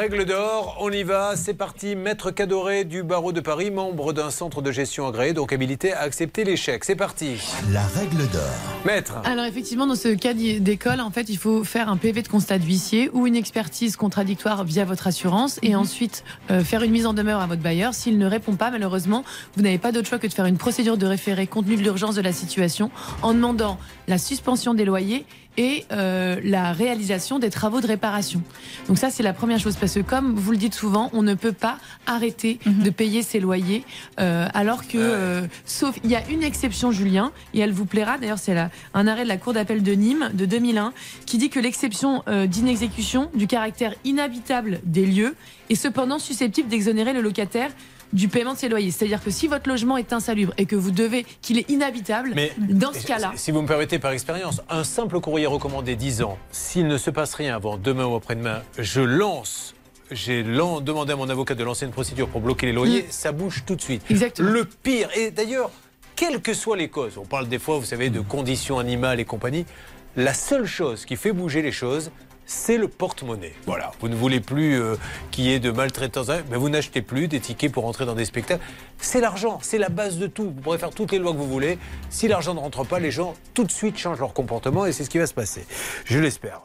règles d'or, on y va, c'est parti. Maître Cadoré du barreau de Paris, membre d'un centre de gestion agréé, donc habilité à accepter l'échec. C'est parti. La règle d'or. Maître. Alors effectivement, dans ce cas d'école, en fait, il faut faire un PV de constat d'huissier ou une expertise contradictoire via votre assurance et Mhm. ensuite euh, faire une mise en demeure à votre bailleur. S'il ne répond pas, malheureusement, vous n'avez pas d'autre choix que de faire une procédure de référé compte tenu de l'urgence de la situation en demandant la suspension des loyers et euh, la réalisation des travaux de réparation. Donc ça, c'est la première chose, parce que comme vous le dites souvent, on ne peut pas arrêter Mhm. de payer ses loyers, euh, alors que, euh, sauf, il y a une exception, Julien, et elle vous plaira, d'ailleurs c'est un arrêt de la Cour d'appel de Nîmes de 2001, qui dit que l'exception euh, d'inexécution du caractère inhabitable des lieux est cependant susceptible d'exonérer le locataire du paiement de ses loyers. C'est-à-dire que si votre logement est insalubre et que vous devez, qu'il est inhabitable, Mais dans ce cas-là, Si vous me permettez par expérience, un simple courrier recommandé 10 ans, s'il ne se passe rien avant demain ou après-demain, je lance. J'ai demandé à mon avocat de lancer une procédure pour bloquer les loyers, ça bouge tout de suite. Exactement. Le pire, et d'ailleurs, quelles que soient les causes, on parle des fois, vous savez, de conditions animales et compagnie, la seule chose qui fait bouger les choses, c'est le porte-monnaie. Voilà, vous ne voulez plus euh, qu'il y ait de maltraitance, hein, mais vous n'achetez plus des tickets pour entrer dans des spectacles. C'est l'argent, c'est la base de tout. Vous pourrez faire toutes les lois que vous voulez. Si l'argent ne rentre pas, les gens tout de suite changent leur comportement et c'est ce qui va se passer. Je l'espère.